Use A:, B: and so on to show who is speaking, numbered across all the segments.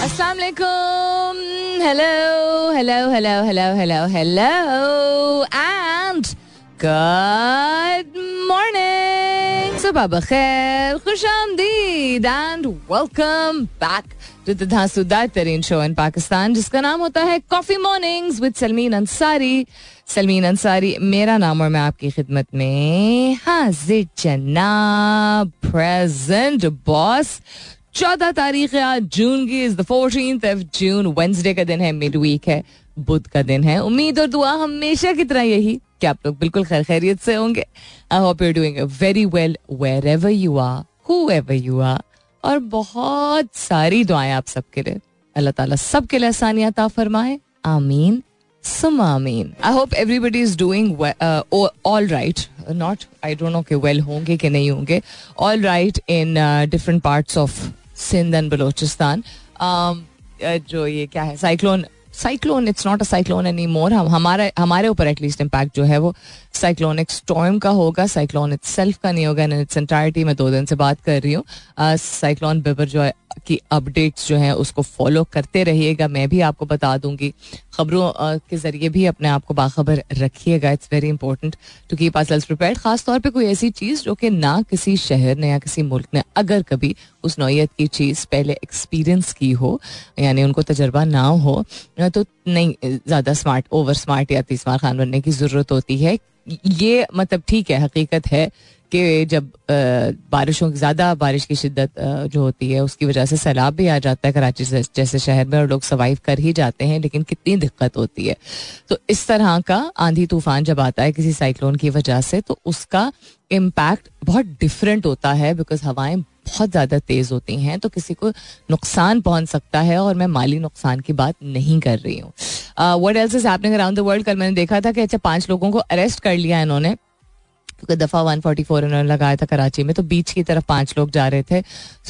A: अस्सलाम वालेकुम hello hello hello hello hello hello and good morning सुबह बखैर खुश आमदीद and welcome back to the धांसूदार तरीन शो इन पाकिस्तान जिसका नाम होता है coffee mornings with Salmeen Ansari Salmeen Ansari मेरा नाम और मैं आपकी खिदमत में हाजिर जनाब प्रेजेंट बॉस चौदह तारीख है, आज जून की is the fourteen of June Wednesday का दिन है मिड वीक है, बुध का दिन है। उम्मीद और दुआ हमेशा की तरह यही कि आप लोग बिल्कुल खैर खैरियत से होंगे। I hope you doing very well wherever you are whoever you are और बहुत सारी दुआएँ आप सबके लिए। अल्लाह ताला सबके लिए आसानियात फरमाए। आमीन। सुम आमीन। I hope everybody is doing all right not I don't know के वेल होंगे कि नहीं होंगे। All right in different parts of Sindh and Balochistan. जो ये क्या है cyclone cyclone it's not a cyclone any more हम, हमारे हमारे ऊपर एटलीस्ट इम्पैक्ट जो है वो साइक्लोनिक स्टॉर्म का होगा साइक्लोन इट सेल्फ का नहीं होगा इन इट्स एंटायरिटी मैं दो दिन से बात कर रही हूँ। साइक्लोन बिबर जो है, की अपडेट्स जो हैं, उसको फॉलो करते रहिएगा। मैं भी आपको बता दूँगी। खबरों के ज़रिए भी अपने आप को बाखबर रखिएगा। It's very important to keep our self prepared खास तौर पे कोई ऐसी चीज़ जो कि ना किसी शहर ने या किसी मुल्क ने अगर कभी उस नौीयत की चीज़ पहले एक्सपीरियंस की हो, यानी उनको तजर्बा ना हो तो नहीं, ज़्यादा स्मार्ट ओवर स्मार्ट या तीसमार खान बनने की ज़रूरत होती है। ये मतलब ठीक है, हकीकत है कि जब बारिशों की, ज़्यादा बारिश की शिद्दत जो होती है, उसकी वजह से सैलाब भी आ जाता है कराची जैसे शहर में और लोग सर्वाइव कर ही जाते हैं, लेकिन कितनी दिक्कत होती है। तो इस तरह का आंधी तूफ़ान जब आता है किसी साइक्लोन की वजह से तो उसका इम्पैक्ट बहुत डिफरेंट होता है बिकॉज़ हवाएँ बहुत ज़्यादा तेज़ होती हैं तो किसी को नुकसान पहुँच सकता है और मैं माली नुकसान की बात नहीं कर रही हूँ। What else is happening around the world कल मैंने देखा था कि अच्छा पाँच लोगों को अरेस्ट कर लिया इन्होंने। दफ़ा 144 उन्होंने लगाया था कराची में तो बीच की तरफ़ पाँच लोग जा रहे थे,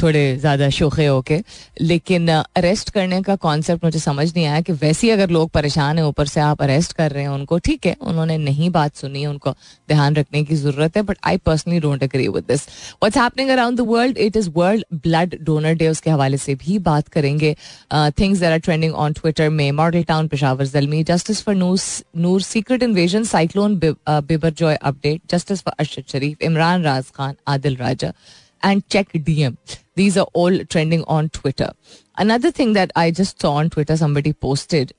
A: थोड़े ज़्यादा शोखे होके। लेकिन अरेस्ट करने का कॉन्सेप्ट मुझे समझ नहीं आया कि वैसे ही अगर लोग परेशान हैं, ऊपर से आप अरेस्ट कर रहे हैं उनको, ठीक है, उन्होंने नहीं बात सुनी, उनको ध्यान रखने की ज़रूरत है but I personally don't agree with this what's happening around the world it is world blood donor day उसके हवाले से भी बात करेंगे। Things are trending on Twitter में model town Peshawar Zalmi justice for Noor secret invasion cyclone Biparjoy update justice for Arshad Sharif, Imran Raz Khan, Adil Raja, and check DM. These are all trending on Twitter. Another thing that I just saw on Twitter, somebody posted.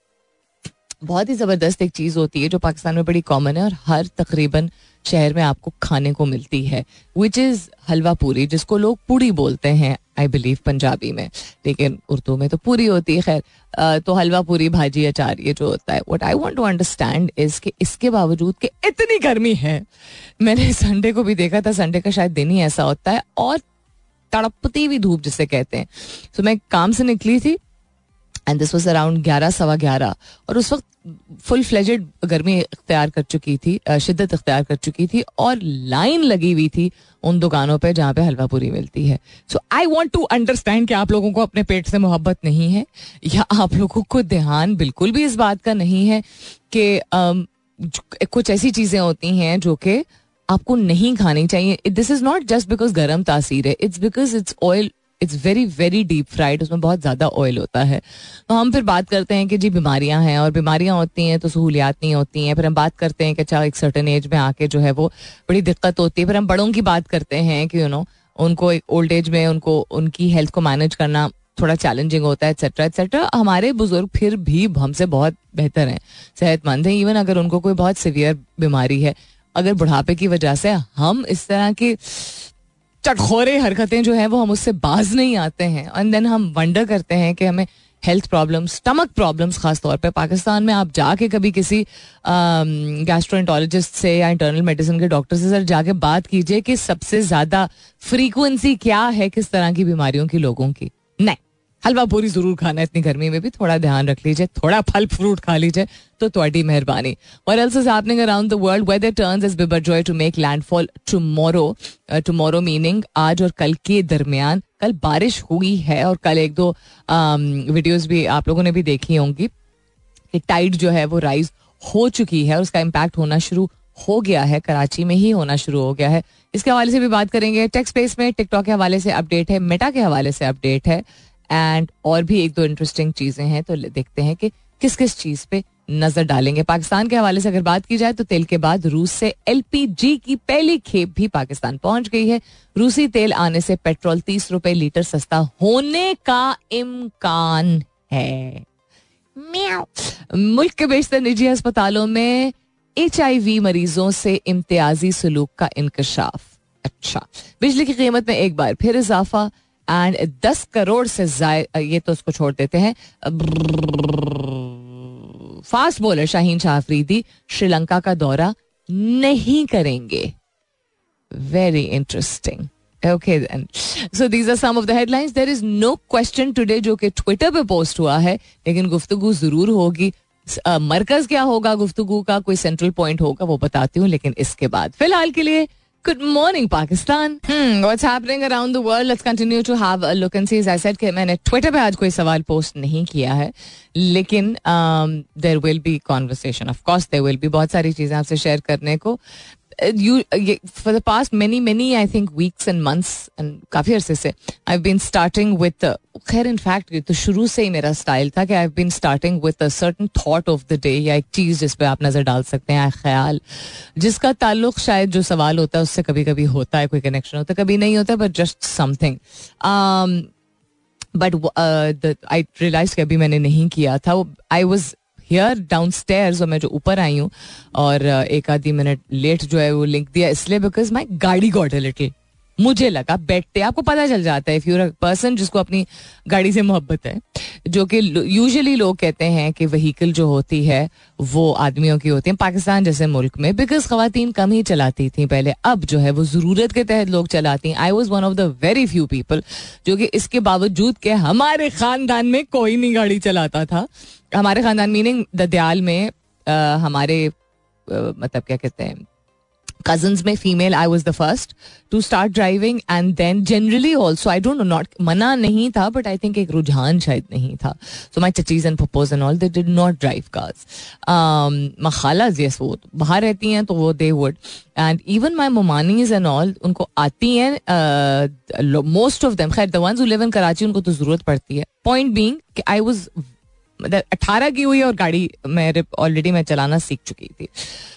A: बहुत ही ज़बरदस्त एक चीज़ होती है जो पाकिस्तान में बड़ी common है और हर तकरीबन शहर में आपको खाने को मिलती है विच इज़ हलवा पूरी, जिसको लोग पूड़ी बोलते हैं आई बिलीव पंजाबी में। लेकिन उर्दू में तो पूरी होती है, खैर। तो हलवा पूरी, भाजी अचार, ये जो होता है। What I want to understand is कि इसके बावजूद कि इतनी गर्मी है, मैंने संडे को भी देखा था संडे का शायद दिन ही ऐसा होता है, और तड़पती हुई धूप जिसे कहते हैं। तो मैं काम से निकली थी एंड दिस वॉज़ अराउंड ग्यारह, सवा ग्यारह। और उस वक्त फुल फ्लेजेड गर्मी इख्तियार कर चुकी थी शिद्दत इख्तियार कर चुकी थी और लाइन लगी हुई थी उन दुकानों पे जहाँ पे हलवा पूरी मिलती है। So I want to understand कि आप लोगों को अपने पेट से मोहब्बत नहीं है या आप लोगों को ध्यान बिल्कुल भी इस बात का नहीं है कि कुछ ऐसी चीज़ें होती हैं जो कि आपको नहीं खानी चाहिए। This is not just because गर्म तासीर है it's because it's oil it's very very deep fried उसमें बहुत ज़्यादा ऑयल होता है। तो हम फिर बात करते हैं कि जी बीमारियाँ हैं और बीमारियाँ होती हैं तो सहूलियात नहीं होती हैं। फिर हम बात करते हैं कि अच्छा एक सर्टन एज में आके जो है वो बड़ी दिक्कत होती है। फिर हम बड़ों की बात करते हैं कि यू नो उनको एक ओल्ड एज में उनको, उनकी हेल्थ को मैनेज करना थोड़ा चैलेंजिंग होता है एक्सेट्रा एक्सेट्रा हमारे बुज़ुर्ग फिर भी हमसे बहुत बेहतर हैं, सेहतमंद हैं। इवन अगर उनको कोई बहुत सीवियर बीमारी है, अगर बुढ़ापे की वजह से हम इस तरह की चटखोरे हरकतें जो है, वो हम उससे बाज नहीं आते हैं। एंड देन हम वंडर करते हैं कि हमें हेल्थ प्रॉब्लम्स स्टमक प्रॉब्लम्स खास तौर पे। पाकिस्तान में आप जाके कभी किसी गैस्ट्रोटोलॉजिस्ट से या इंटरनल मेडिसिन के डॉक्टर से सर जाके बात कीजिए कि सबसे ज़्यादा फ्रीक्वेंसी क्या है किस तरह की बीमारियों की लोगों की। नहीं हलवा पूरी ज़रूर खाना इतनी गर्मी में भी थोड़ा ध्यान रख लीजिए थोड़ा फल फ्रूट खा लीजिए तो थोड़ी मेहरबानी। और else is happening around the world weather turns is Biparjoy to make landfall tomorrow tomorrow meaning आज और कल के दरमियान। कल बारिश हुई है और कल एक दो वीडियोस um, भी आप लोगों ने भी देखी होंगी कि टाइड जो है वो राइज हो चुकी है और उसका इम्पैक्ट होना शुरू हो गया है कराची में ही होना शुरू हो गया है। इसके हवाले से भी बात करेंगे। टेक्स स्पेस में टिकटॉक के हवाले से अपडेट है मेटा के हवाले से अपडेट है। एंड और भी एक दो इंटरेस्टिंग चीज़ें हैं तो देखते हैं कि किस किस चीज़ पे नज़र डालेंगे। पाकिस्तान के हवाले से अगर बात की जाए तो तेल के बाद रूस से एलपीजी की पहली खेप भी पाकिस्तान पहुँच गई है। रूसी तेल आने से पेट्रोल तीस रुपए लीटर सस्ता होने का इम्कान है। मुल्क के बेशतर निजी अस्पतालों में एचआईवी मरीजों से इम्तियाजी सलूक का इंकशाफ अच्छा बिजली की कीमत में एक बार फिर इजाफा। एंड दस करोड़ से ये तो उसको छोड़ देते हैं। फास्ट बॉलर शाहीन शाह श्रीलंका का दौरा नहीं करेंगे। Very interesting okay then so these are some of the headlines there is no question today जो कि ट्विटर पे पोस्ट हुआ है, लेकिन गुफ्तगु ज़रूर होगी। मरकज क्या होगा गुफ्तगु का? कोई सेंट्रल पॉइंट होगा वो बताती हूँ, लेकिन इसके बाद। फ़िलहाल के लिए good morning Pakistan what's happening around the world let's continue to have a look and see I said कि मैंने ट्विटर पे आज कोई सवाल पोस्ट नहीं किया है, लेकिन there will be conversation of course there will be बहुत सारी चीज़ें आपसे शेयर करने को you for the past many many, I think, weeks and months and काफ़ी अरसे से, I've been starting with खैर इन फैक्ट तो शुरू से ही मेरा स्टाइल था कि I've been starting with a certain thought of the day, या एक चीज़ जिस पे आप नज़र डाल सकते हैं ख्याल, जिसका ताल्लुक शायद जो सवाल होता है उससे कभी कभी होता है, कोई कनेक्शन होता है, कभी नहीं होता but just something but I realize अभी मैंने नहीं किया था I was here down stair और मैं जो ऊपर आई हूँ, और, एक आधी मिनट लेट जो है वो लिंक दिया, इसलिए बिकॉज़ माई गाड़ी गॉट अ लिटिल मुझे लगा बैठते आपको पता चल जाता है इफ़ यूर पर्सन जिसको अपनी गाड़ी से मोहब्बत है जो कि यूजुअली लोग कहते हैं कि वहीकल जो होती है वो आदमियों की होती है पाकिस्तान जैसे मुल्क में बिकॉज़ खातन कम ही चलाती थी पहले अब जो है वो ज़रूरत के तहत लोग चलाती हैं। I was one of the very few people जो कि इसके बावजूद के हमारे खानदान में कोई नहीं गाड़ी चलाता था। हमारे खानदान मीनिंग ददयाल में आ, हमारे आ, मतलब क्या कहते हैं cousins में female I was the first to start driving and then generally also I don't know not मना नहीं था बट आई थिंक एक रुझान शायद नहीं था. सो माई चचीज and पपोज and all they did not drive cars मखालाज yes वो बाहर रहती हैं तो वो they would and even my मोमानीज and all उनको आती हैं मोस्ट ऑफ़ देम खैर द वंस हु कराची उनको तो ज़रूरत पड़ती है. पॉइंट बींग आई वाज मतलब अठारह की हुई और गाड़ी मेरे ऑलरेडी मैं चलाना सीख चुकी थी।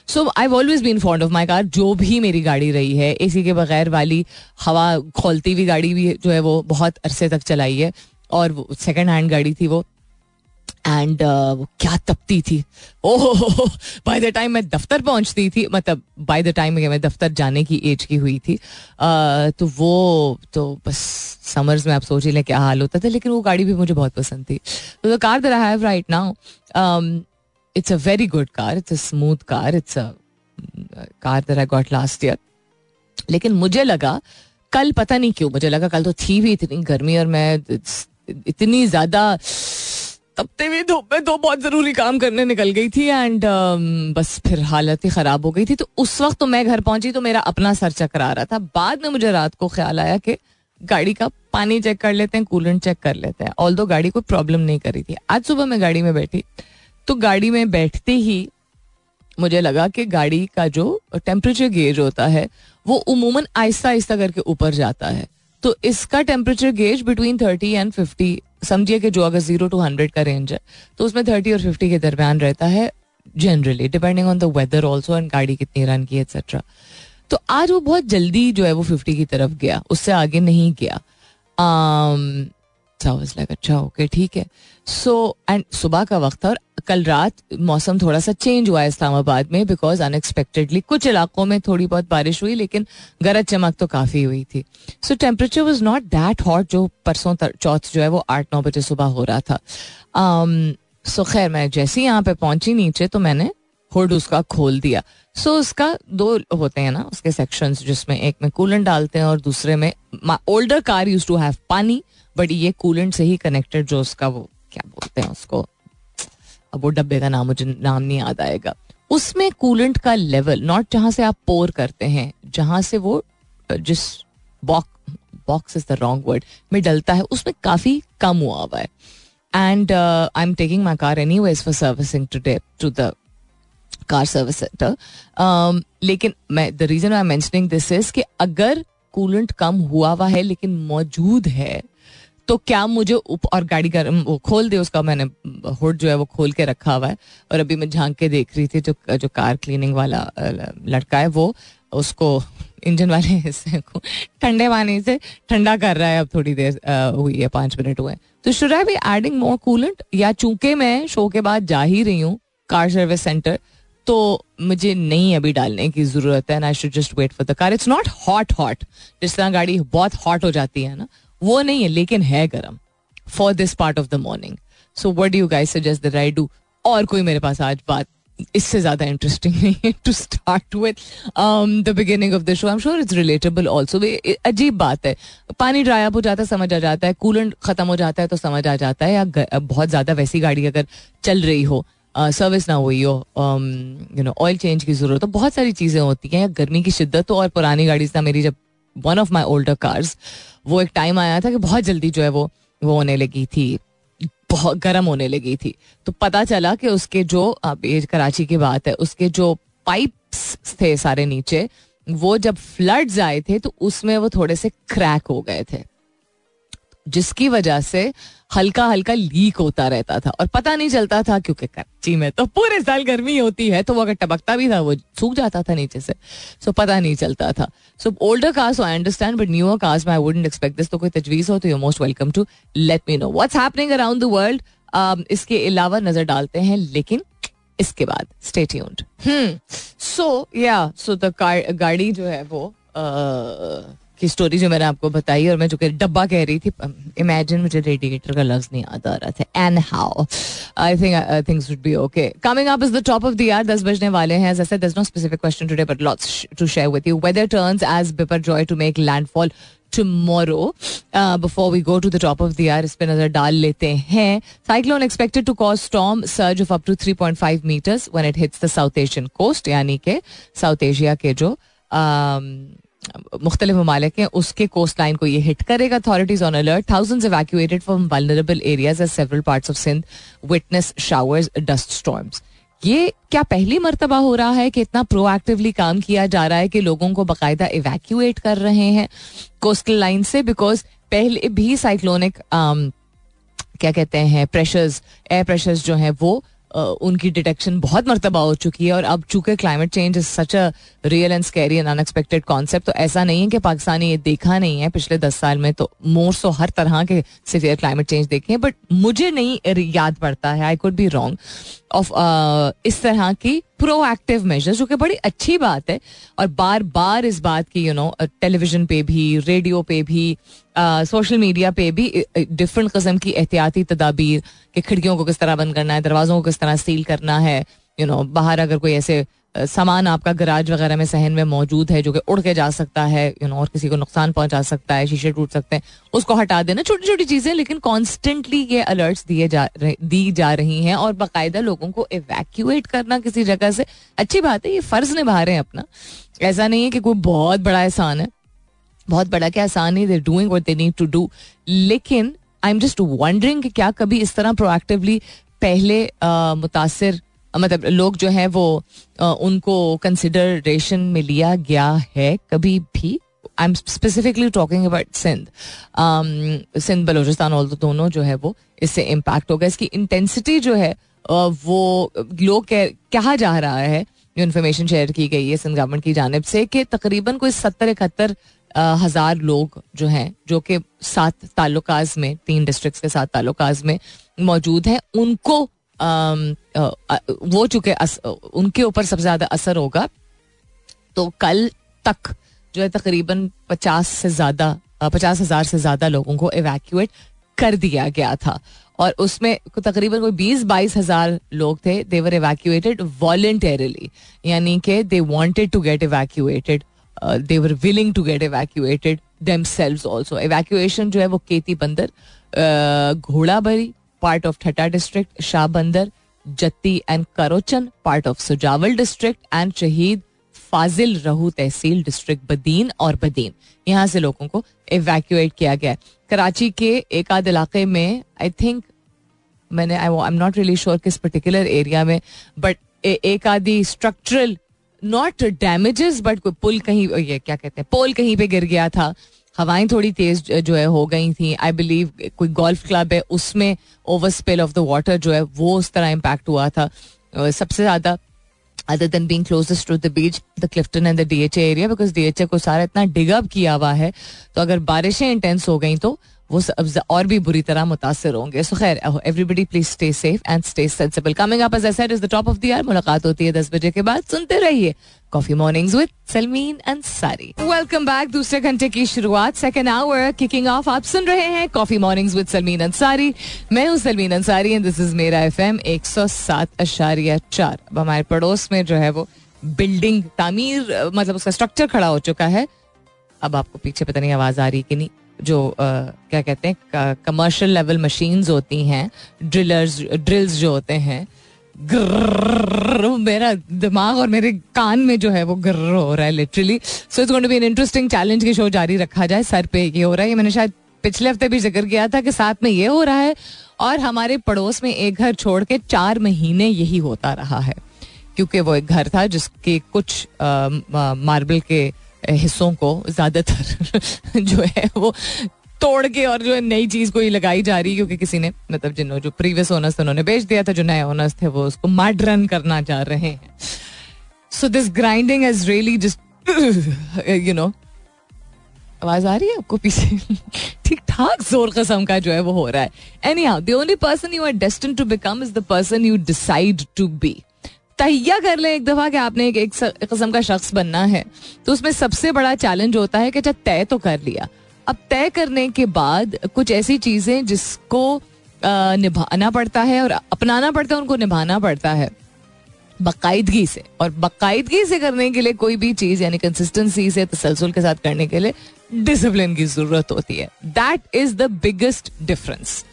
A: So I always been fond of my car जो भी मेरी गाड़ी रही है। एसी के बगैर वाली हवा खोलती हुई गाड़ी भी जो है वो बहुत अरसे तक चलाई है। और सेकेंड हैंड गाड़ी थी वो। एंड uh, क्या तपती थी? ओह बाय द टाइम मैं दफ्तर पहुँचती थी मतलब बाय द टाइम मैं दफ्तर जाने की एज की हुई थी uh, तो वो तो बस समर्स में आप सोच ही लें क्या हाल होता था लेकिन वो गाड़ी भी मुझे बहुत पसंद थी। तो the car that I have right now it's a very good car it's a smooth car it's a car that I got last year लेकिन मुझे लगा कल पता नहीं क्यों मुझे लगा कल तो थी भी इतनी गर्मी और मैं इतनी ज़्यादा तपते हुए धूप में तो बहुत ज़रूरी काम करने निकल गई थी एंड um, बस फिर हालत ही खराब हो गई थी। तो उस वक्त तो मैं घर पहुँची तो मेरा अपना सर चकरा रहा था। बाद में मुझे रात को ख्याल आया कि गाड़ी का पानी चेक कर लेते हैं कूलेंट चेक कर लेते हैं। ऑल दो गाड़ी कोई प्रॉब्लम नहीं करी थी। आज सुबह मैं गाड़ी में बैठी तो गाड़ी में बैठते ही मुझे लगा कि गाड़ी का जो टेम्परेचर गेज होता है वो उमूमन आहिस्ता आहिस्ता करके ऊपर जाता है। तो इसका temperature gauge between thirty and fifty समझिए कि जो अगर ज़ीरो टू हंड्रेड का रेंज है तो उसमें थर्टी और फिफ्टी के दरमियान रहता है generally depending on the weather also and गाड़ी कितनी रन की एक्सेट्रा तो आज वो बहुत जल्दी जो है वो फिफ्टी की तरफ़ गया उससे आगे नहीं गया. Um, अच्छा ओके ठीक है. सो एंड सुबह का वक्त था और कल रात मौसम थोड़ा सा चेंज हुआ है इस्लामाबाद में बिकॉज़ अनएक्सपेक्टेडली कुछ इलाकों में थोड़ी बहुत बारिश हुई लेकिन गरज चमक तो काफ़ी हुई थी। So temperature was not that hot जो परसों चौथ जो है वो आठ नौ बजे सुबह हो रहा था। सो um, खैर मैं जैसे ही यहाँ पे पहुँची नीचे तो मैंने हुड उसका खोल दिया। सो so, उसका दो होते हैं ना उसके सेक्शंस जिसमें एक में कूलेंट डालते हैं और दूसरे में older car use to have pani but ये कूलेंट से ही कनेक्टेड जो उसका वो क्या बोलते हैं उसको? अब वो डब्बे का नाम मुझे नाम नहीं याद आएगा। उसमें कूलेंट का लेवल नॉट जहाँ से आप पोर करते हैं, जहाँ से वो जिस box box is the wrong word में डलता है, उसमें काफ़ी कम हुआ हुआ है। And I am taking my car any ways for servicing today to the car service centre लेकिन मैं the reason I am this is कि अगर कूलेंट कम हुआ हुआ है, लेकिन मौजूद है तो क्या मुझे उप, और गाड़ी का, वो खोल दे, उसका मैंने, हुड जो है वो खोल के रखा हुआ है। और अभी मैं झाँक के देख रही थी, जो जो कार क्लीनिंग वाला लड़का है वो, उसको इंजन वाले हिस्से को ठंडे पानी से ठंडा कर रहा है, अब थोड़ी देर हुई है, पाँच मिनट हुए तो should I be adding more coolant या चूँकि मैं शो के बाद जा ही रही हूँ कार सर्विस सेंटर तो मुझे नहीं अभी डालने की ज़रूरत है I should just wait for the car it's not hot hot जिस तरह गाड़ी बहुत हॉट हो जाती है ना वो नहीं है, लेकिन है गर्म for this part of the morning so what you guys suggest that I do और कोई मेरे पास आज बात इससे ज़्यादा इंटरेस्टिंग नहीं है to start with the beginning of the show I am sure it's relatable also अजीब बात है। पानी ड्राई अप हो जाता है, समझ आ जाता है। कूलेंट खत्म हो जाता है तो समझ आ जाता है। या बहुत ज़्यादा वैसी गाड़ी अगर चल रही हो सर्विस ना हुई हो यू नो ऑयल चेंज की ज़रूरत हो बहुत सारी चीज़ें होती हैं, या गर्मी की शिद्दत हो, और पुरानी गाड़ी से मेरी जब one of my older cars वो एक टाइम आया था कि बहुत जल्दी जो है वो वो होने लगी थी। बहुत गर्म होने लगी थी। तो पता चला कि उसके जो, अब ये कराची की बात है, उसके जो पाइप्स थे सारे नीचे, वो जब फ्लड्स आए थे तो उसमें वो थोड़े से क्रैक हो गए थे। जिसकी वजह से हल्का हल्का लीक होता रहता था और पता नहीं चलता था क्योंकि कराची में तो पूरे साल गर्मी होती है तो वो अगर टपकता भी था वो सूख जाता था नीचे से। सो पता नहीं चलता था। So older cast I understand but newer cast I wouldn't expect this तो कोई तजवीज हो तो you most welcome to let me know what's happening around the world इसके अलावा नज़र डालते हैं लेकिन इसके बाद स्टे ट्यून्ड हम्म सो या सो द गाड़ी जो है वो uh, की स्टोरी जो मैंने आपको बताई और मैं जो डब्बा कह रही थी इमेजिन मुझे रेडिएटर का लफ्ज नहीं याद आ रहा था. And how I think things would be okay coming up is the top of the year दस बजने वाले हैं. जैसे दस no specific question today but lots to share with you weather turns as Biparjoy to make landfall uh, before we go to the top of the hour इस पे नज़र डाल लेते हैं. Cyclone expected to cause storm surge of up to 3.5 metres when it hits the South Asian coast यानी के south Asia के जो um, मुख्तलिफ़ ममालिक हैं उसके कोस्ट लाइन को ये हिट करेगा। Authorities on alert thousands evacuated from vulnerable areas as several parts of Sindh witness showers dust storms ये क्या पहली मरतबा हो रहा है कि इतना प्रोएक्टिवली काम किया जा रहा है कि लोगों को बाकायदा इवैक्यूएट कर रहे हैं? कोस्टल लाइन से बिकॉज़ पहले भी साइक्लोनिक um, क्या कहते हैं प्रेशर्स एयर प्रेशर्स जो हैं वो उनकी डिटेक्शन बहुत मरतबा हो चुकी है और अब चूँकि climate change is such a real and scary and unexpected concept तो ऐसा नहीं है कि पाकिस्तान ने ये देखा नहीं है पिछले दस साल में तो मोर सो हर तरह के सिवियर क्लाइमेट चेंज देखे हैं बट मुझे नहीं याद पड़ता है I could be wrong of इस तरह की प्रोएक्टिव मेजर्स जो कि बड़ी अच्छी बात है। और बार बार इस बात की यू नो टेलीविज़न पे भी रेडियो पे भी सोशल मीडिया पे भी डिफरेंट कस्म की एहतियाती तदाबीर कि खिड़कियों को किस तरह बंद करना है, दरवाजों को किस तरह सील करना है यू नो बाहर अगर कोई ऐसे सामान आपका गराज वगैरह में सहन में मौजूद है, जो कि उड़ के जा सकता है यू नो और किसी को नुकसान पहुँचा सकता है, शीशे टूट सकते हैं, उसको हटा देना। छोटी छोटी चीज़ें, लेकिन कॉन्स्टेंटली ये अलर्ट्स दिए जा दी जा रही हैं और बाकायदा लोगों को इवैक्यूएट करना किसी जगह से। अच्छी बात है, ये फ़र्ज़ निभा रहे हैं अपना। ऐसा नहीं है कि कोई बहुत बड़ा एहसान है। बहुत बड़ा क्या आसान नहीं they doing what they need to do लेकिन आई एम जस्ट वंडरिंग क्या कभी इस तरह प्रोएक्टिवली पहले मुतासर मतलब लोग जो है वो उनको कंसिडरेशन में लिया गया है कभी भी। I am specifically talking about Sindh Sindh Balochistan तो दोनों जो है वो इससे इम्पैक्ट होगा इसकी इंटेंसिटी जो है वो लोग कहा जा रहा है, जो इन्फॉर्मेशन शेयर की गई है सिंध गवर्नमेंट की जानब से, कि तकरीबन कोई सत्तर इकहत्तर हज़ार लोग जो हैं, जो कि सात ताल्लुकाज में, तीन डिस्ट्रिक्ट के साथ ताल्लुकाज में मौजूद हैं, उनको वो चुके उनके ऊपर सबसे ज़्यादा असर होगा तो कल तक जो है तकरीबन पचास से ज़्यादा पचास हज़ार से ज़्यादा लोगों को इवैक्यूएट कर दिया गया था। और उसमें तकरीबन कोई बीस, बाईस हज़ार लोग थे देवर इवैक्यूएटेड वॉलेंटरली यानी कि they wanted to get evacuated they were willing to get evacuated themselves also evacuation जो है वो Keti Bandar Ghorabari part of Thatta district Shah Bandar Jati and Kharochan part of Sujawal district and Shaheed Fazil Rahu tehsil district Badin और बदीन यहाँ से लोगों को evacuate किया गया कराची के एक आध इलाके में आई थिंक मैंने I am not really sure किस पर्टिकुलर एरिया में बट एक आधी स्ट्रक्चरल नॉट डैमेजेस बट कोई पुल कहीं, ये क्या कहते हैं, पोल कहीं पे गिर गया था। हवाएँ थोड़ी तेज जो है, हो गई थी। आई बिलीव कोई गोल्फ क्लब है, उसमें over spill of the water जो है, वो उस तरह इम्पैक्ट हुआ था। सबसे ज़्यादा other than being closest to the beach the Clifton and the D H area because D H A को सारा इतना डिगअप किया हुआ है। तो अगर बारिशें इंटेंस हो गई तो वो और भी बुरी तरह मुतासर होंगे। सो खैर everybody please stay safe and stay sensible coming up as is the top of the मुलाकात होती है दस बजे के बाद। सुनते रहिए coffee mornings with Salmeen Ansari welcome back दूसरे घंटे की शुरुआत सेकेंड आवर किकिंग ऑफ़ आप सुन रहे हैं coffee mornings with Salmeen Ansari मैं हूँ Salmeen Ansari and this is मेरा एफ़ एम एक सौ सात अशारिया चार। अब हमारे पड़ोस में जो है वो बिल्डिंग तामीर मतलब उसका स्ट्रक्चर खड़ा हो चुका है। अब आपको पीछे पता नहीं आवाज़ आ रही कि नहीं। जो क्या कहते हैं कमर्शियल लेवल मशीन्स होती हैं ड्रिलर्स ड्रिल्स जो होते हैं मेरा दिमाग और मेरे कान में जो है वो गर्र हो रहा है literally so it's going to be an interesting challenge की शो जारी रखा जाए, सर पे ये हो रहा है मैंने शायद पिछले हफ़्ते भी ज़िक्र किया था कि साथ में ये हो रहा है, और हमारे पड़ोस में एक घर छोड़ के चार महीने यही होता रहा है, क्योंकि वो एक घर था जिसके कुछ मार्बल के हिस्सों को ज़्यादातर जो है वो तोड़ के और जो है नई चीज़ कोई लगाई जा रही क्योंकि किसी ने मतलब जिन जो प्रीवियस ओनर्स थे, उन्होंने बेच दिया था, जो नए ओनर्स थे, वो उसको रन करना चाह रहे हैं। So this grinding is really just you know आवाज़ आ रही है आपको पीछे? ठीक ठाक ज़ोर कसम का जो है वो हो रहा है। Anyhow the only person you are destined to become is the person you decide to be तहिया कर ले एक दफ़ा कि आपने एक, एक किस्म का शख्स बनना है। तो उसमें सबसे बड़ा चैलेंज होता है कि अच्छा तय तो कर लिया। अब तय करने के बाद कुछ ऐसी चीज़ें जिसको निभाना पड़ता है और अपनाना पड़ता है उनको निभाना पड़ता है। बाकायदगी से। और बाकायदगी से करने के लिए कोई भी चीज़ यानी कंसिस्टेंसी से तसलसल के साथ करने के लिए डिसिप्लिन की ज़रूरत होती है। That is the biggest difference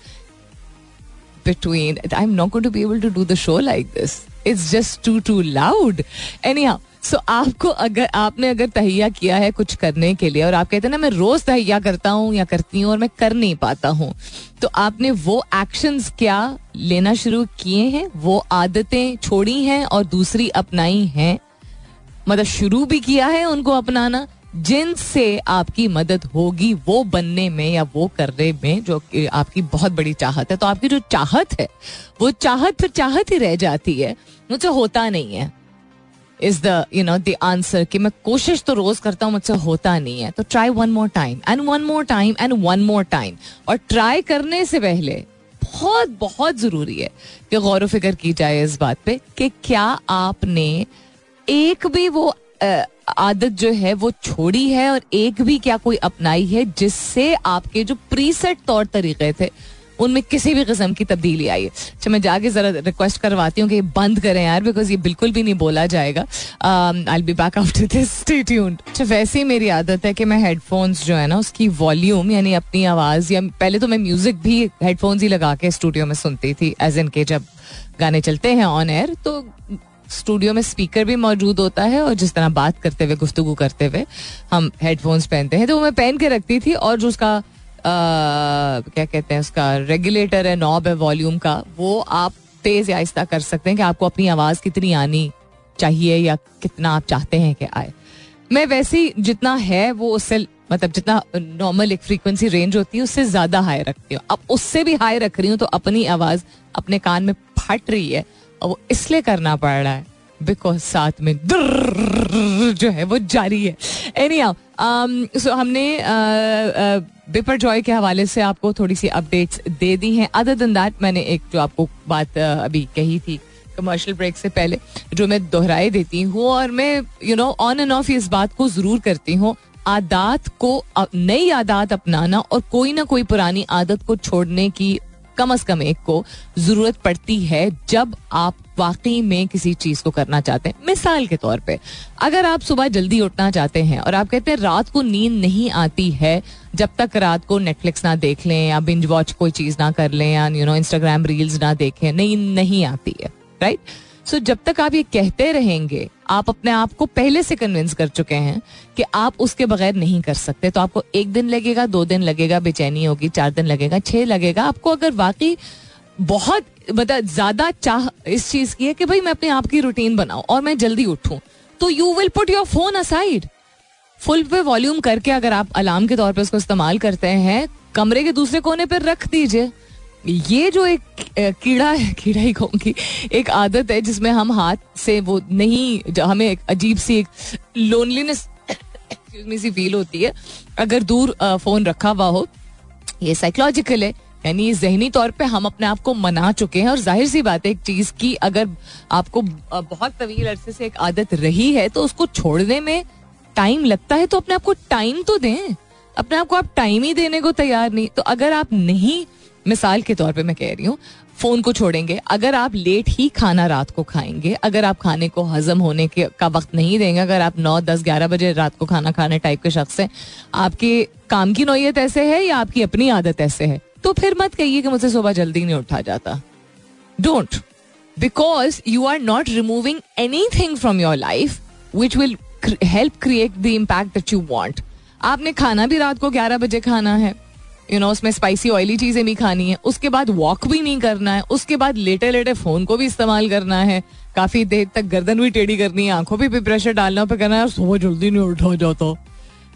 A: between I am not going to be able to do the show like this it's just too too loud anyhow so आपको अगर, आपने अगर तहिया किया है कुछ करने के लिए और आप कहते हैं ना, मैं रोज तहिया करता हूँ या करती हूँ और मैं कर नहीं पाता हूँ तो आपने वो एक्शंस क्या लेना शुरू किए हैं? वो आदतें छोड़ी हैं और दूसरी अपनाई हैं? मतलब शुरू भी किया है उनको अपनाना जिनसे आपकी मदद होगी, वो बनने में या वो करने में जो आपकी बहुत बड़ी चाहत है तो आपकी जो चाहत है, वो चाहत फिर चाहत ही रह जाती है। मुझसे होता नहीं है। Is the you know the answer कि मैं कोशिश तो रोज करता हूँ, मुझसे होता नहीं है। तो try one more time and one more time and one more time और ट्राई करने से पहले बहुत बहुत ज़रूरी है कि गौर फ़िक्र की जाए इस बात पे कि क्या आपने एक भी वो आदत जो है वो छोड़ी है और एक भी क्या कोई अपनाई है जिससे आपके जो प्रीसेट तौर तरीके थे, उनमें किसी भी किस्म की तब्दीली आई है। अच्छा मैं जाके जरा रिक्वेस्ट करवाती हूँ कि ये बंद करें यार बिकॉज़ ये बिल्कुल भी नहीं बोला जाएगा। I be back after this अच्छा वैसे ही मेरी आदत है कि मैं हेडफोन्स जो है ना, उसकी वॉल्यूम यानी अपनी आवाज़, या पहले तो मैं म्यूज़िक भी हेडफोन्स ही लगा के स्टूडियो में सुनती थी एज इन के जब गाने चलते हैं ऑन एयर तो स्टूडियो में स्पीकर भी मौजूद होता है और जिस तरह बात करते हुए, गुफ्तगु करते हुए हम हेडफोन्स पहनते हैं तो वो मैं पहन के रखती थी और जो उसका क्या कहते हैं, उसका रेगुलेटर है नॉब है वॉल्यूम का, वो आप तेज या आहिस्ता कर सकते हैं कि आपको अपनी आवाज़ कितनी आनी चाहिए या कितना आप चाहते हैं कि आए। मैं वैसे जितना है, वो उससे मतलब जितना नॉर्मल एक फ्रीक्वेंसी रेंज होती है, उससे ज़्यादा हाई रखती हूँ। अब उससे भी हाई रख रही हूँ तो अपनी आवाज़ अपने कान में फट रही है। वो इसलिए करना पड़ रहा है बिकॉज़ साथ में जो है वो जारी है। एनी सो um, हमने पेपर जॉय के हवाले से आपको थोड़ी सी अपडेट्स दे दी हैं। अदर दिन दैट मैंने एक जो आपको बात अभी कही थी कमर्शियल ब्रेक से पहले जो मैं दोहराए देती हूँ और मैं you know on and off इस बात को ज़रूर करती हूँ। आदात को नई आदात अपनाना और कोई ना कोई पुरानी आदत को छोड़ने की कम अज कम एक को ज़रूरत पड़ती है जब आप वाकई में किसी चीज़ को करना चाहते हैं। मिसाल के तौर पे, अगर आप सुबह जल्दी उठना चाहते हैं और आप कहते हैं रात को नींद नहीं आती है, जब तक रात को नेटफ्लिक्स ना देख लें या बिंज वॉच कोई चीज़ ना कर लें या यू नो इंस्टाग्राम रील्स ना देखें, नींद नहीं आती है राइट सो जब तक आप ये कहते रहेंगे, आप अपने आप को पहले से कन्विंस कर चुके हैं कि आप उसके बगैर नहीं कर सकते तो आपको एक दिन लगेगा, दो दिन लगेगा, बेचैनी होगी, चार दिन लगेगा, छह लगेगा। आपको अगर वाकई बहुत मतलब ज़्यादा चाह इस चीज़ की है कि भाई मैं अपने आप की रूटीन बनाऊँ और मैं जल्दी उठूं तो you will put your phone aside full पे वॉल्यूम करके अगर आप अलार्म के तौर पे उसको इस्तेमाल करते हैं, कमरे के दूसरे कोने पर रख दीजिए। ये जो एक कीड़ा है, कीड़ा ही कहूँगी, एक आदत है जिसमें हम हाथ से वो नहीं हमें एक अजीब सी एक लोनलीनेस सी फील होती है। अगर दूर फ़ोन रखा हुआ हो, ये साइकोलॉजिकल है, यानी जहनी तौर पे हम अपने आप को मना चुके हैं। और ज़ाहिर सी बात है एक चीज़ की अगर आपको बहुत तवील अरसे से एक आदत रही है तो उसको छोड़ने में टाइम लगता है तो अपने आप को टाइम तो दें। अपने आप को आप टाइम ही देने को तैयार नहीं। तो अगर आप नहीं मिसाल के तौर पे मैं कह रही हूँ, फ़ोन को छोड़ेंगे। अगर आप लेट ही खाना रात को खाएँगे, अगर आप खाने को हजम होने के, का वक्त नहीं देंगे, अगर आप नौ, दस, ग्यारह बजे रात को खाना खाने टाइप के शख्स हैं, आपके काम की नोयत ऐसे है या आपकी अपनी आदत ऐसे है? तो फिर मत कहिए कि मुझसे सुबह जल्दी नहीं उठा जाता। Don't because you are not removing anything from your life which will help create the impact that you want आपने खाना भी रात को ग्यारह बजे खाना है। यू नो उसमें स्पाइसी ऑयली चीज़ें भी खानी है। उसके बाद वॉक भी नहीं करना है। उसके बाद लेटे लेटे फ़ोन को भी इस्तेमाल करना है। काफ़ी देर तक गर्दन भी टेढ़ी करनी है। आँखों भी प्रेशर डालना पे करना है और सुबह जल्दी नहीं उठा जाता।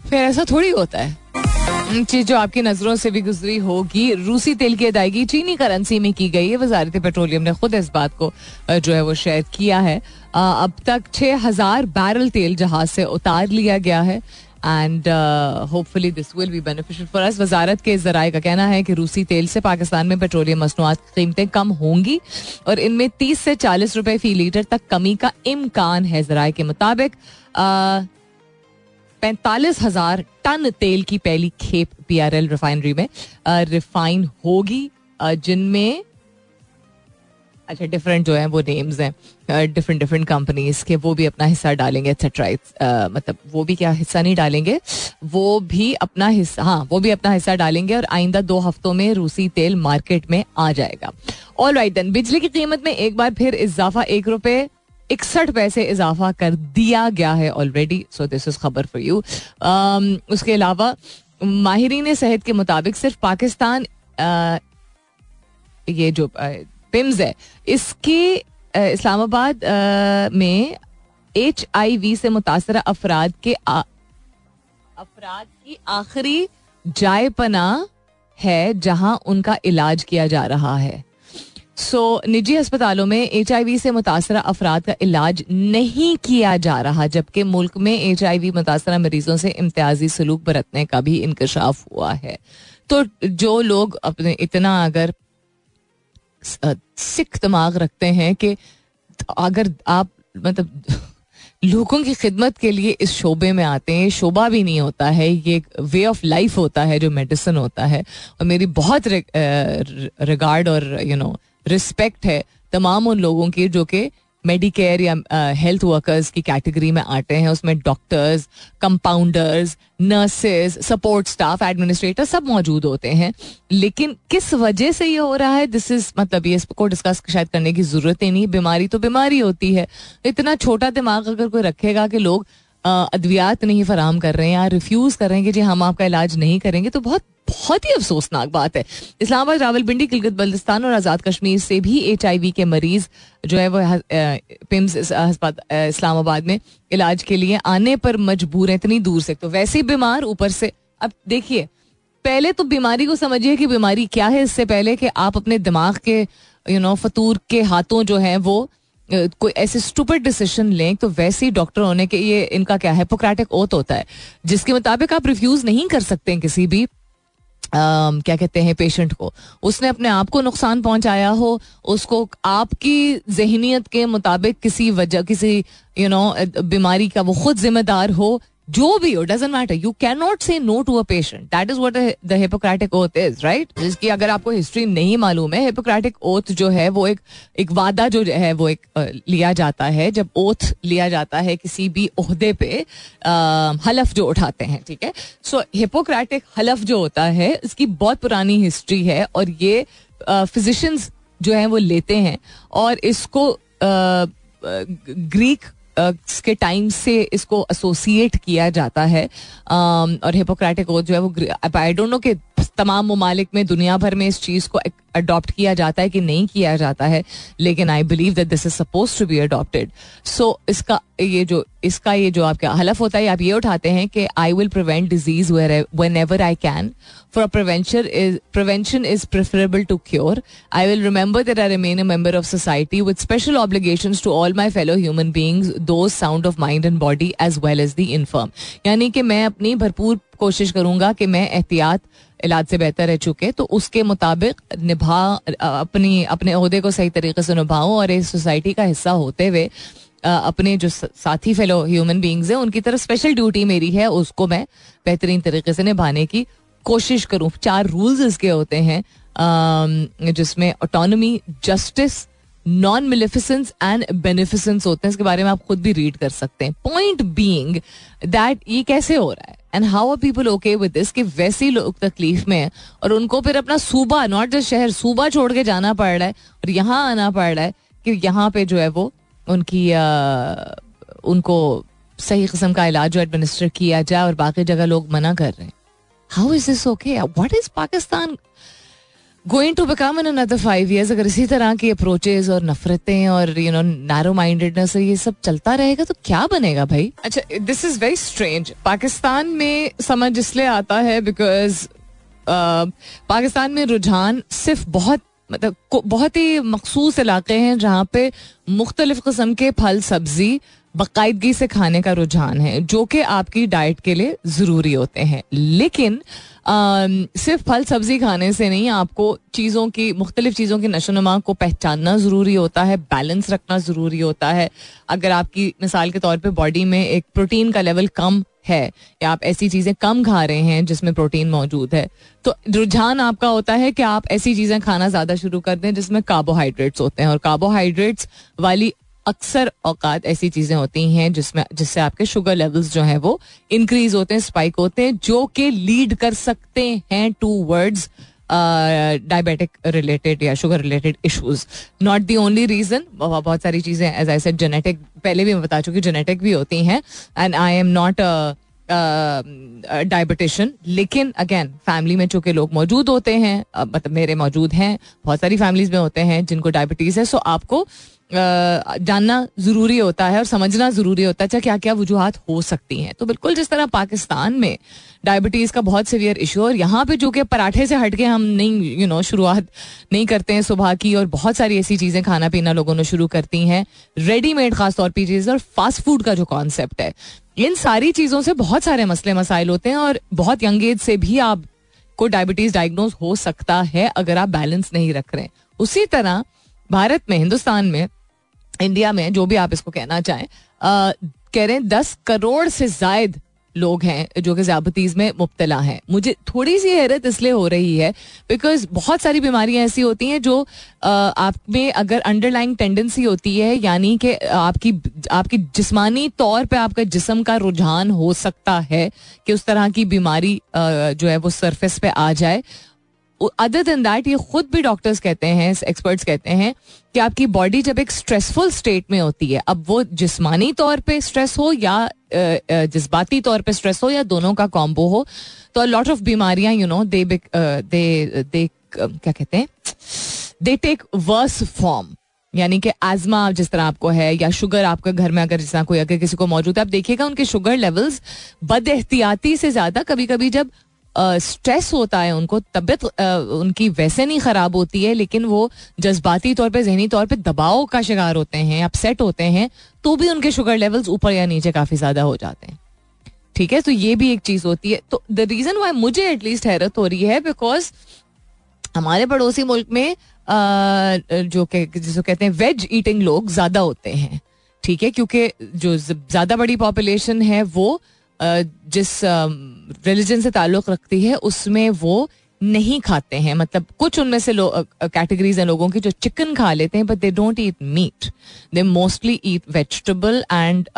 A: फिर ऐसा थोड़ी होता है। चीज़ जो आपकी नज़रों से भी गुजरी होगी, रूसी तेल की अदायगी चीनी करेंसी में की गई है। वजारत पेट्रोलियम ने खुद इस बात को जो है वो शेयर किया है। अब तक छह हज़ार बैरल तेल जहाज़ से उतार लिया गया है। And hopefully this will be beneficial for us वजारत के जराए का कहना है कि रूसी तेल से पाकिस्तान में पेट्रोलियम मसनूआत की कीमतें कम होंगी और इनमें तीस से चालीस रुपए फ़ी लीटर तक कमी का इम्कान है जराए के मुताबिक पैंतालीस हज़ार टन तेल की पहली खेप पी आर एल रिफाइनरी में रिफाइन होगी जिनमें अच्छा डिफरेंट जो है वो नेम्स हैं डिफरेंट डिफरेंट कंपनीज़ के वो भी अपना हिस्सा डालेंगे एक्सेट्रा मतलब वो भी क्या हिस्सा नहीं डालेंगे, वो भी अपना हिस्सा हाँ वो भी अपना हिस्सा डालेंगे और आइंदा दो हफ्तों में रूसी तेल मार्केट में आ जाएगा। ऑल राइट देन बिजली की कीमत में एक बार फिर इजाफा, एक रुपए इकसठ पैसे इजाफा कर दिया गया है ऑलरेडी सो दिस इज़ खबर फॉर यू उसके अलावा, माहरीन सेहत के मुताबिक सिर्फ़ पाकिस्तान ये जो पिम्स है, इसके इस्लामाबाद में एच आई वी से मुतासर अफराद के अफराद की आखिरी जाय पना है जहाँ उनका इलाज किया जा रहा है। सो so, निजी अस्पतालों में एच आई वी से मुतासर अफराद का इलाज नहीं किया जा रहा जबकि मुल्क में एच आई वी मुतासर मरीजों से इम्तियाजी सलूक बरतने का भी इंकशाफ हुआ है। तो जो लोग अपने इतना अगर सिख दिमाग रखते हैं कि अगर आप मतलब लोगों की खिदमत के लिए इस शोबे में आते हैं, शोबा भी नहीं होता है, ये वे ऑफ़ लाइफ होता है जो मेडिसिन होता है। और मेरी बहुत रिगार्ड और यू नो रिस्पेक्ट है तमाम उन लोगों की जो कि मेडिकेयर या हेल्थ वर्कर्स की कैटेगरी में आते हैं, उसमें doctors compounders nurses support staff administrator सब मौजूद होते हैं। लेकिन किस वजह से ये हो रहा है? दिस इज़ मतलब ये इसको डिस्कस शायद करने की ज़रूरत ही नहीं, बीमारी तो बीमारी होती है। इतना छोटा दिमाग अगर कोई रखेगा कि लोग अद्वियात नहीं फराम कर रहे हैं या रिफ्यूज कर रहे हैं कि जी हम आपका इलाज नहीं करेंगे तो बहुत बहुत ही अफसोसनाक बात है। इस्लामाबाद रावलपिंडी गिलगित बल्तिस्तान और आज़ाद कश्मीर से भी एच के मरीज़ जो है वो पिम्स इस्लामाबाद में इलाज के लिए आने पर मजबूर है, इतनी दूर से। तो वैसे बीमार ऊपर से, अब देखिए, पहले तो बीमारी को समझिए कि बीमारी क्या है, इससे पहले कि आप अपने दिमाग के यू नो फतूर के हाथों जो है वो कोई ऐसे स्टूपर डिसीज़न लें तो वैसे ही डॉक्टर होने के ये इनका क्या है पोक्रेटिक ओथ होता है। जिसके मुताबिक आप रिफ्यूज नहीं कर सकते किसी भी Um, क्या कहते हैं पेशेंट को। उसने अपने आप को नुकसान पहुँचाया हो उसको आपकी जहनीत के मुताबिक किसी वजह किसी यू नो बीमारी का वो खुद जिम्मेदार हो जो भी हो doesn't matter you can not say no to a patient that is what the Hippocratic oath is right जिसकी अगर आपको हिस्ट्री नहीं मालूम है हिपोक्रेटिक ओथ जो है, वो एक एक वादा जो है, वो एक लिया जाता है। जब ओथ लिया जाता है किसी भी ओहदे पे हलफ जो उठाते हैं, ठीक है? सो हिपोक्रेटिक हलफ जो होता है, इसकी बहुत पुरानी हिस्ट्री है और ये फिजिशियंस जो है, वो लेते हैं। और इसको ग्रीक के टाइम से इसको एसोसिएट किया जाता है और हिपोक्रेटिक ओथ जो है वो आई डोंट नो कि तमाम ममालिक में दुनिया भर में इस चीज़ को अडॉप्ट किया जाता है कि नहीं किया जाता है, लेकिन I believe that this is suppose to be adopted so इसका ये जो, इसका ये जो आपका हलफ होता है आप ये उठाते हैं कि I will prevent disease whenever I can for prevention is prevention is preferable to cure I will remember that I remain a member of society with special obligation to all my fellow human beings those sound of mind and body as well as the infirm यानी कि मैं अपनी भरपूर कोशिश करूँगा कि मैं एहतियात इलाज से बेहतर रह चुके तो उसके मुताबिक निभा अपनी, अपने अहदे को सही तरीके से निभाऊं और इस सोसाइटी का हिस्सा होते हुए अपने जो साथी फेलो ह्यूमन बींग्स हैं, उनकी तरफ़ स्पेशल ड्यूटी मेरी है, उसको मैं बेहतरीन तरीके से निभाने की कोशिश करूँ। चार रूल्स इसके होते हैं जिसमें autonomy justice non maleficence and beneficence होते हैं, इसके बारे में आप खुद भी रीड कर सकते हैं। पॉइंट बीइंग दैट ये कैसे हो रहा है? And how are people okay with this कि वैसे लोग तकलीफ़ में है? और उनको फिर अपना सूबा नॉट जस्ट शहर सूबा छोड़ के जाना पड़ रहा है और यहाँ आना पड़ रहा है कि यहाँ पे जो है वो उनकी आ, उनको सही किस्म का इलाज जो एडमिनिस्टर किया जाए और बाकी जगह लोग मना कर रहे हैं। How is this okay what is Pakistan going to become in another five years अगर इसी तरह की अप्रोचेज और नफरतें और यू नो नैरो माइंडेडनेस ये सब चलता रहेगा तो क्या बनेगा भाई? अच्छा this is very strange Pakistan में समझ इसलिए आता है बिकॉज़ पाकिस्तान में रुझान सिर्फ़ बहुत मतलब बहुत ही मखसूस इलाके हैं जहाँ पे मुख्तलिफ़ के फल, सब्ज़ी बाकायदगी से खाने का रुझान है जो कि आपकी डाइट के लिए ज़रूरी होते हैं। लेकिन आ, सिर्फ़ फल सब्ज़ी खाने से नहीं आपको चीज़ों की मुख्तलिफ़ चीज़ों की नशोनुमा को पहचानना ज़रूरी होता है बैलेंस रखना ज़रूरी होता है। अगर आपकी मिसाल के तौर पे बॉडी में एक प्रोटीन का लेवल कम है या आप ऐसी चीज़ें कम खा रहे हैं जिसमें प्रोटीन मौजूद है तो रुझान आपका होता है कि आप ऐसी चीज़ें खाना ज़्यादा शुरू कर दें जिसमें कार्बोहाइड्रेट्स होते हैं। और कार्बोहाइड्रेट्स वाली अक्सर औकात ऐसी चीज़ें होती हैं जिसमें, जिससे आपके शुगर लेवल्स जो हैं वो इंक्रीज होते हैं स्पाइक होते हैं, जो कि लीड कर सकते हैं टू वर्ड्स डायबिटिक रिलेटेड या sugar related issues not the only reason बहुत सारी चीज़ें एज आई सेड जेनेटिक पहले भी मैं बता चुकी जेनेटिक भी होती हैं and I am not diabetician लेकिन अगेन फैमिली में चूँकि लोग मौजूद होते हैं मतलब मेरे मौजूद हैं, बहुत सारी फैमिलीज़ में होते हैं जिनको डायबिटीज़ है सो आपको जानना ज़रूरी होता है और समझना ज़रूरी होता है, चाहे क्या क्या वजूहत हो सकती हैं। तो बिल्कुल जिस तरह पाकिस्तान में डायबिटीज़ का बहुत सीवियर इशू और यहाँ पे जो कि पराठे से हट के हम नहीं यू नो शुरुआत नहीं करते हैं सुबह की और बहुत सारी ऐसी चीज़ें खाना पीना लोगों ने शुरू करती हैं। रेडीमेड खास तौर पर चीज़ और फास्ट फ़ूड का जो कॉन्सेप्ट है। इन सारी चीज़ों से बहुत सारे मसले मसाइल होते हैं और बहुत यंग एज से भी आप को डायबिटीज़ डायग्नोज हो सकता है अगर आप बैलेंस नहीं रख रहे हैं। उसी तरह भारत में, हिंदुस्तान में इंडिया में, जो भी आप इसको कहना चाहें कह रहे हैं, दस करोड़ से जायद लोग हैं, जो कि ज्यादतीज में मुबतला हैं। मुझे थोड़ी सी हैरत इसलिए हो रही है बिकॉज़ बहुत सारी बीमारियाँ ऐसी होती हैं जो आप में अगर अंडरलाइंग टेंडेंसी होती है, यानी कि आपकी आपकी जिस्मानी तौर पे आपका जिसम का रुझान हो सकता है कि उस तरह की बीमारी जो है वो सरफेस पे आ जाए। अदर देन दैट ये खुद भी डॉक्टर्स कहते हैं एक्सपर्ट्स कहते हैं कि आपकी बॉडी जब एक स्ट्रेसफुल स्टेट में होती है, अब वो जिस्मानी तौर पे स्ट्रेस हो या जज्बाती तौर पे स्ट्रेस हो या दोनों का कॉम्बो हो तो लॉट ऑफ़ बीमारियाँ you know they they they क्या कहते हैं? दे टेक वर्स फॉर्म यानी कि आजमा जिस तरह आपको है या शुगर आपके घर में अगर जिस तरह कोई, अगर किसी को मौजूद है, आप देखिएगा उनके शुगर लेवल्स बद एहतियाती से ज़्यादा कभी कभी जब स्ट्रेस होता है उनको, तबियत उनकी वैसे नहीं खराब होती है, लेकिन वो जज्बाती तौर पे, जहनी तौर पे दबाव का शिकार होते हैं अपसेट होते हैं तो भी उनके शुगर लेवल्स ऊपर या नीचे काफ़ी ज़्यादा हो जाते हैं। ठीक है? तो ये भी एक चीज़ होती है। तो द रीजन वाई मुझे एटलीस्ट हैरत हो रही है बिकॉज़ हमारे पड़ोसी मुल्क में जो जिसको कहते हैं वेज ईटिंग लोग ज़्यादा होते हैं। ठीक है? क्योंकि जो ज़्यादा बड़ी पॉपुलेशन है, वो जिस रिलीजन से ताल्लुक रखती है, उसमें वो नहीं खाते हैं। मतलब कुछ उनमें से कैटेगरीज हैं लोगों की जो चिकन खा लेते हैं but they don't eat meat they mostly eat vegetable and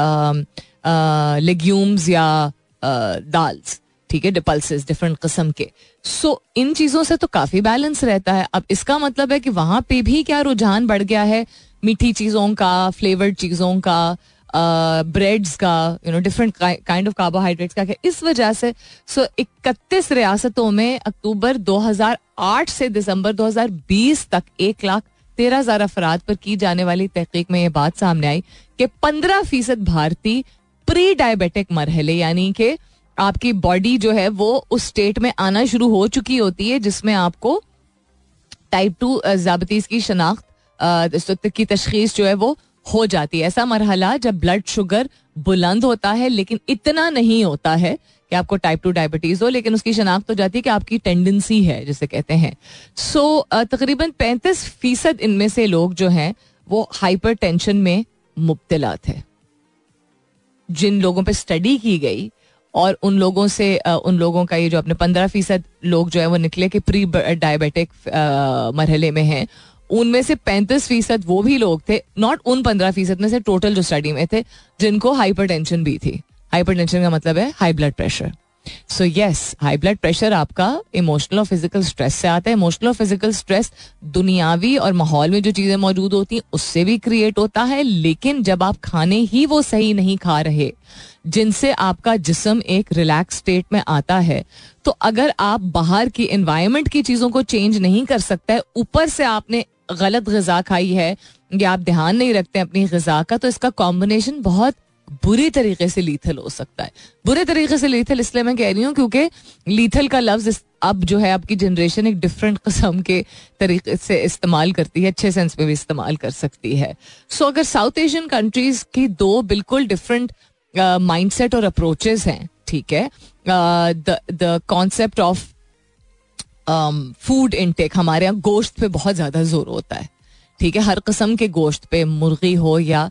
A: legumes या दाल्स ठीक है डिपल्सिस डिफरेंट किस्म के। सो इन चीज़ों से तो काफ़ी बैलेंस रहता है। अब इसका मतलब है कि वहाँ पे भी क्या रुझान बढ़ गया है? मीठी चीज़ों का फ्लेवर्ड चीज़ों का ब्रेड्स का you know different kind of carbohydrates का इस वजह से सो इकतीस रियासतों में अक्टूबर 2008 से दिसंबर 2020 तक एक लाख तेरह हज़ार अफराद पर की जाने वाली तहकीक में यह बात सामने आई कि पंद्रह फ़ीसद भारतीय प्री डायबिटिक मरहले यानी कि आपकी बॉडी जो है वो उस स्टेट में आना शुरू हो चुकी होती है जिसमें आपको टाइप टू जबतीस की शनाख्त की तशखीस जो है वो हो जाती है। ऐसा मरहला जब ब्लड शुगर बुलंद होता है लेकिन इतना नहीं होता है कि आपको टाइप टू डायबिटीज़ हो लेकिन उसकी शनाख्त हो जाती है कि आपकी टेंडेंसी है जिसे कहते हैं। सो so, तकरीबन पैंतीस फ़ीसद इनमें से लोग जो हैं वो हाइपर टेंशन में मुबतला थे। जिन लोगों पे स्टडी की गई और उन लोगों से उन लोगों का ये जो अपने पंद्रह फ़ीसद लोग जो है वो निकले कि प्री डायबिटिक मरहले में हैं उनमें से पैंतीस फ़ीसद वो भी लोग थे नॉट उन पंद्रह फ़ीसद में से टोटल जो स्टडी में थे, जिनको हाइपर भी थी। हाइपर का मतलब है high blood pressure so yes high blood pressure आपका इमोशनल और फ़िज़िकल स्ट्रेस से आता है। इमोशनल और फ़िज़िकल स्ट्रेस दुनियावी और माहौल में जो चीज़ें मौजूद होती हैं, उससे भी क्रिएट होता है। लेकिन जब आप खाने ही वो सही नहीं खा रहे, जिनसे आपका जिसम एक रिलैक्स स्टेट में आता है तो अगर आप बाहर की एनवायरमेंट की चीज़ों को चेंज नहीं कर सकते, ऊपर से आपने गलत गजा खाई है, या आप ध्यान नहीं रखते अपनी गजा का तो इसका कॉम्बिनेशन बहुत बुरी तरीके से लीथल हो सकता है। बुरे तरीके से लीथल इसलिए मैं कह रही हूँ क्योंकि लीथल का लफ्ज अब जो है आपकी जनरेशन एक डिफरेंट कस्म के तरीके से इस्तेमाल करती है, अच्छे सेंस में भी इस्तेमाल कर सकती है। सो अगर साउथ एशियन कंट्रीज़ की दो बिल्कुल डिफरेंट माइंडसेट और अप्रोचेस हैं, ठीक है the concept of food intake हमारे यहाँ गोश्त पे बहुत ज़्यादा ज़ोर होता है। ठीक है, हर कस्म के गोश्त पे, मुर्गी हो या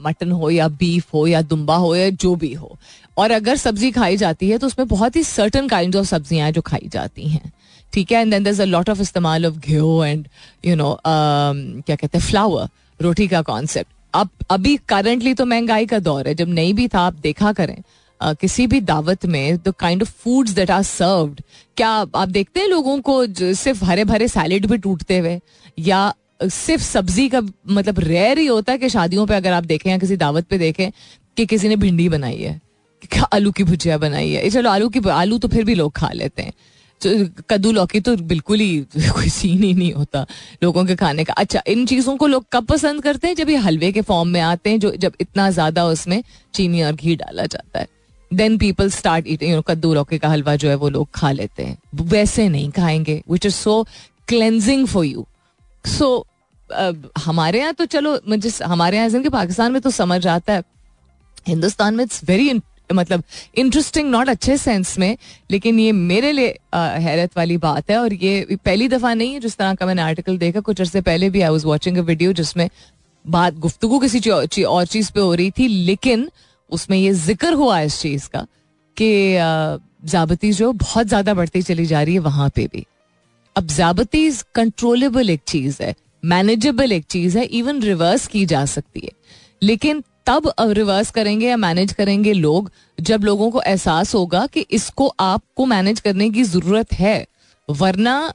A: मटन हो या बीफ हो या दुम्बा हो या जो भी हो। और अगर सब्ज़ी खाई जाती है तो उसमें बहुत ही सर्टन काइंड ऑफ़ सब्ज़ियाँ जो खाई जाती हैं। ठीक है and then a lot of इस्तेमाल of ghee and you know क्या कहते हैं फ्लावर रोटी का कॉन्सेप्ट अब, अभी करंटली तो महँगाई का दौर है, जब नहीं भी था, आप देखा करें किसी भी दावत में the kind of foods that are served क्या आप देखते हैं लोगों को सिर्फ़ हरे भरे सैलेड भी टूटते हुए? या सिर्फ़ सब्ज़ी का मतलब रेयर ही होता है कि शादियों पे अगर आप देखें या किसी दावत पे देखें कि किसी ने भिंडी बनाई है आलू की भुजिया बनाई है। चलो, आलू की, आलू तो फिर भी लोग खा लेते हैं। तो कद्दू लौकी तो बिल्कुल ही कोई सीन ही नहीं होता लोगों के खाने का। अच्छा इन चीज़ों को लोग कब पसंद करते हैं? जब ये हलवे के फॉर्म में आते हैं, जो, जब इतना ज़्यादा उसमें चीनी और घी डाला जाता है। Then people start eating you know कद्दू लौकी का हलवा जो है वो लोग खा लेते हैं। वैसे नहीं खाएँगे which is so cleansing for you so हमारे यहाँ तो चलो मुझे हमारे यहाँ कि पाकिस्तान में तो समझ आता है। हिंदुस्तान में इट्स वेरी मतलब इंटरेस्टिंग नॉट अच्छे सेंस में, लेकिन ये मेरे लिए हैरत वाली बात है। और ये पहली दफ़ा नहीं है, जिस तरह का मैंने आर्टिकल देखा, कुछ अर्से पहले भी I was watching a video जिसमें बात, गुफ्तगु किसी और चीज़ पे हो रही थी, लेकिन उसमें ये ज़िक्र हुआ इस चीज़ का कि जाबती जो बहुत ज़्यादा बढ़ती चली जा रही है वहाँ पे भी। अब जाबतीज कंट्रोलेबल एक चीज़ है मैनेजेबल एक चीज़ है इवन रिवर्स की जा सकती है। लेकिन तब रिवर्स करेंगे या मैनेज करेंगे लोग, जब लोगों को एहसास होगा कि इसको आपको मैनेज करने की ज़रूरत है, वरना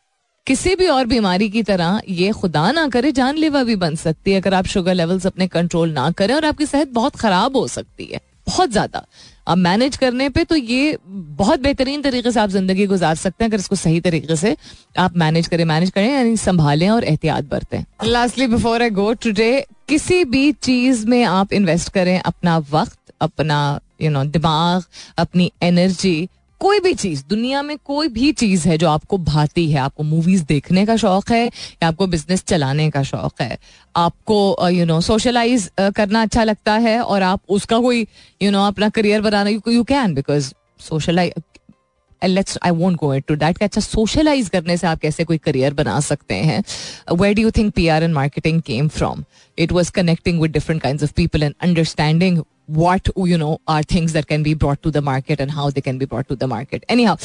A: किसी भी और बीमारी की तरह ये खुदा ना करे जानलेवा भी बन सकती है। अगर आप शुगर लेवल्स अपने कंट्रोल ना करें और आपकी सेहत बहुत खराब हो सकती है बहुत ज़्यादा। अब मैनेज करने पे तो ये बहुत बेहतरीन तरीके से आप ज़िंदगी गुजार सकते हैं। अगर इसको सही तरीके से आप मैनेज करें मैनेज करें यानी संभालें और एहतियात बरतें। Lastly before I go today किसी भी चीज़ में आप इन्वेस्ट करें अपना वक्त अपना यू you नो know, दिमाग अपनी एनर्जी कोई भी चीज़ दुनिया में कोई भी चीज़ है जो आपको भाती है आपको मूवीज़ देखने का शौक है या आपको बिज़नेस चलाने का शौक है आपको यू नो सोशलाइज करना अच्छा लगता है और आप उसका कोई यू you नो know, अपना career banana you can because socialise let's I won't go it to that अच्छा सोशलाइज करने से आप कैसे कोई करियर बना सकते हैं। Where do you think P R and marketing came from it was connecting with different kind of people and understanding what, you know, are things that can be brought to the market and how they can be brought to the market. Anyhow,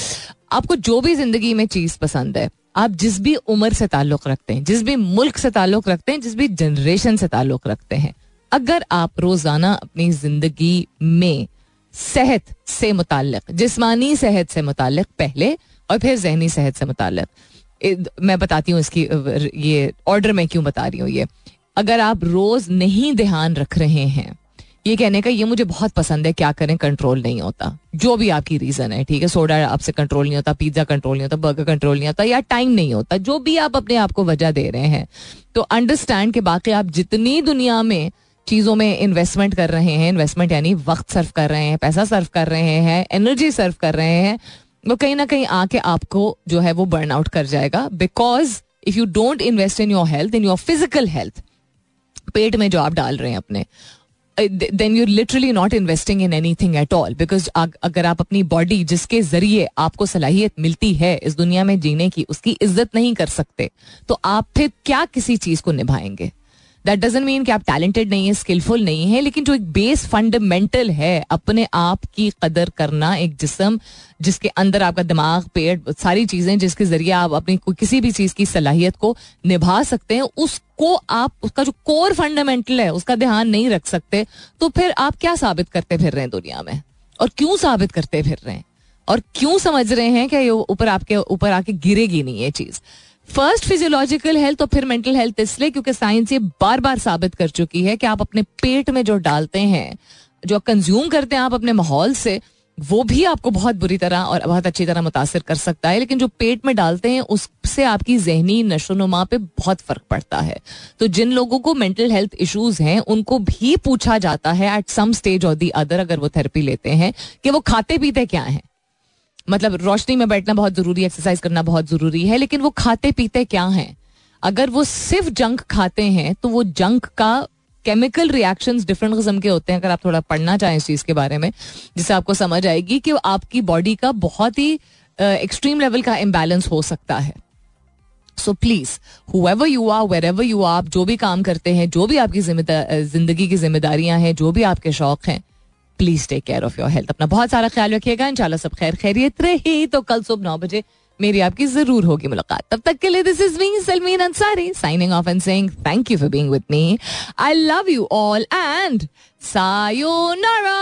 A: आपको जो भी ज़िंदगी में चीज़ पसंद है, आप जिस भी उम्र से ताल्लुक रखते हैं, जिस भी मुल्क से ताल्लुक रखते हैं, जिस भी जनरेशन से ताल्लुक रखते हैं, अगर आप रोज़ाना अपनी ज़िंदगी में सेहत से मुतालिक जिसमानी सेहत से मुतालिक पहले और फिर जहनी सेहत से मुतालिक मैं बताती हूँ इसकी ये ऑर्डर में क्यों बता रही हूँ ये। अगर आप रोज नहीं ध्यान रख रहे हैं ये कहने का, ये मुझे बहुत पसंद है क्या करें कंट्रोल नहीं होता। जो भी आपकी रीजन है, ठीक है? सोडा आपसे कंट्रोल नहीं होता पिज्जा कंट्रोल नहीं होता बर्गर कंट्रोल नहीं होता, या टाइम नहीं होता, जो भी आप अपने आप को वजह दे रहे हैं। तो अंडरस्टैंड के बाकी आप जितनी दुनिया में चीज़ों में इन्वेस्टमेंट कर रहे हैं इन्वेस्टमेंट यानी वक्त सर्व कर रहे हैं, पैसा सर्व कर रहे हैं एनर्जी सर्व कर रहे हैं, वो कहीं ना कहीं आके आपको जो है वो बर्न आउट कर जाएगा। Because if you don't invest in your health in your physical health पेट में जो आप डाल रहे हैं अपने then you literally not investing in anything at all because अगर आप अपनी बॉडी जिसके ज़रिए आपको सलाहियत मिलती है इस दुनिया में जीने की उसकी इज़्ज़त नहीं कर सकते तो आप फिर क्या किसी चीज़ को निभाएँगे दैट डजेंट मीन कि आप टैलेंटेड नहीं है स्किलफुल नहीं है, लेकिन जो एक बेस फंडामेंटल है, अपने आप की कदर करना एक जिसम जिसके अंदर आपका दिमाग, पेट, सारी चीज़ें जिसके ज़रिए आप अपनी किसी भी चीज़ की सलाहियत को निभा सकते हैं, उसको आप, उसका जो कोर फंडामेंटल है, उसका ध्यान नहीं रख सकते तो फिर आप क्या साबित करते फिर रहे हैं दुनिया में? और क्यों साबित करते फिर रहे हैं? और क्यों समझ रहे हैं कि ऊपर आपके, ऊपर आके गिरेगी नहीं ये चीज़? फ़र्स्ट फिजियोलॉजिकल हेल्थ और फिर मेंटल हेल्थ इसलिए क्योंकि साइंस ये बार बार साबित कर चुकी है कि आप अपने पेट में जो डालते हैं, जो कंज्यूम करते हैं आप अपने माहौल से, वो भी आपको बहुत बुरी तरह और बहुत अच्छी तरह मुतासर कर सकता है। लेकिन जो पेट में डालते हैं, उससे आपकी जहनी नशोनुमा पे बहुत फ़र्क पड़ता है। तो जिन लोगों को मेंटल हेल्थ इश्यूज़ हैं, उनको भी पूछा जाता है एट सम स्टेज और दी अदर अगर वो थेरेपी लेते हैं कि वो खाते पीते क्या हैं? मतलब रोशनी में बैठना बहुत ज़रूरी एक्सरसाइज करना बहुत ज़रूरी है, लेकिन वो खाते पीते क्या हैं? अगर वो सिर्फ़ जंक खाते हैं तो वो जंक का केमिकल रिएक्शंस डिफरेंट किस्म के होते हैं, अगर आप थोड़ा पढ़ना चाहें इस चीज़ के बारे में, जिससे आपको समझ आएगी कि आपकी बॉडी का बहुत ही एक्सट्रीम लेवल का इम्बेलेंस हो सकता है। So please whoever you are wherever you आप जो भी काम करते हैं, जो भी आपकी ज़िंदगी की जिम्मेदारियाँ हैं, जो भी आपके शौक हैं please take care of your health अपना बहुत सारा ख्याल रखिएगा, इंशाल्लाह सब खैर खैरियत रही। तो कल सुबह नौ बजे मेरी आपकी ज़रूर होगी मुलाकात। तब तक के लिए this is me Salmeen Ansari signing off and saying thank you for being with me I love you all and sayonara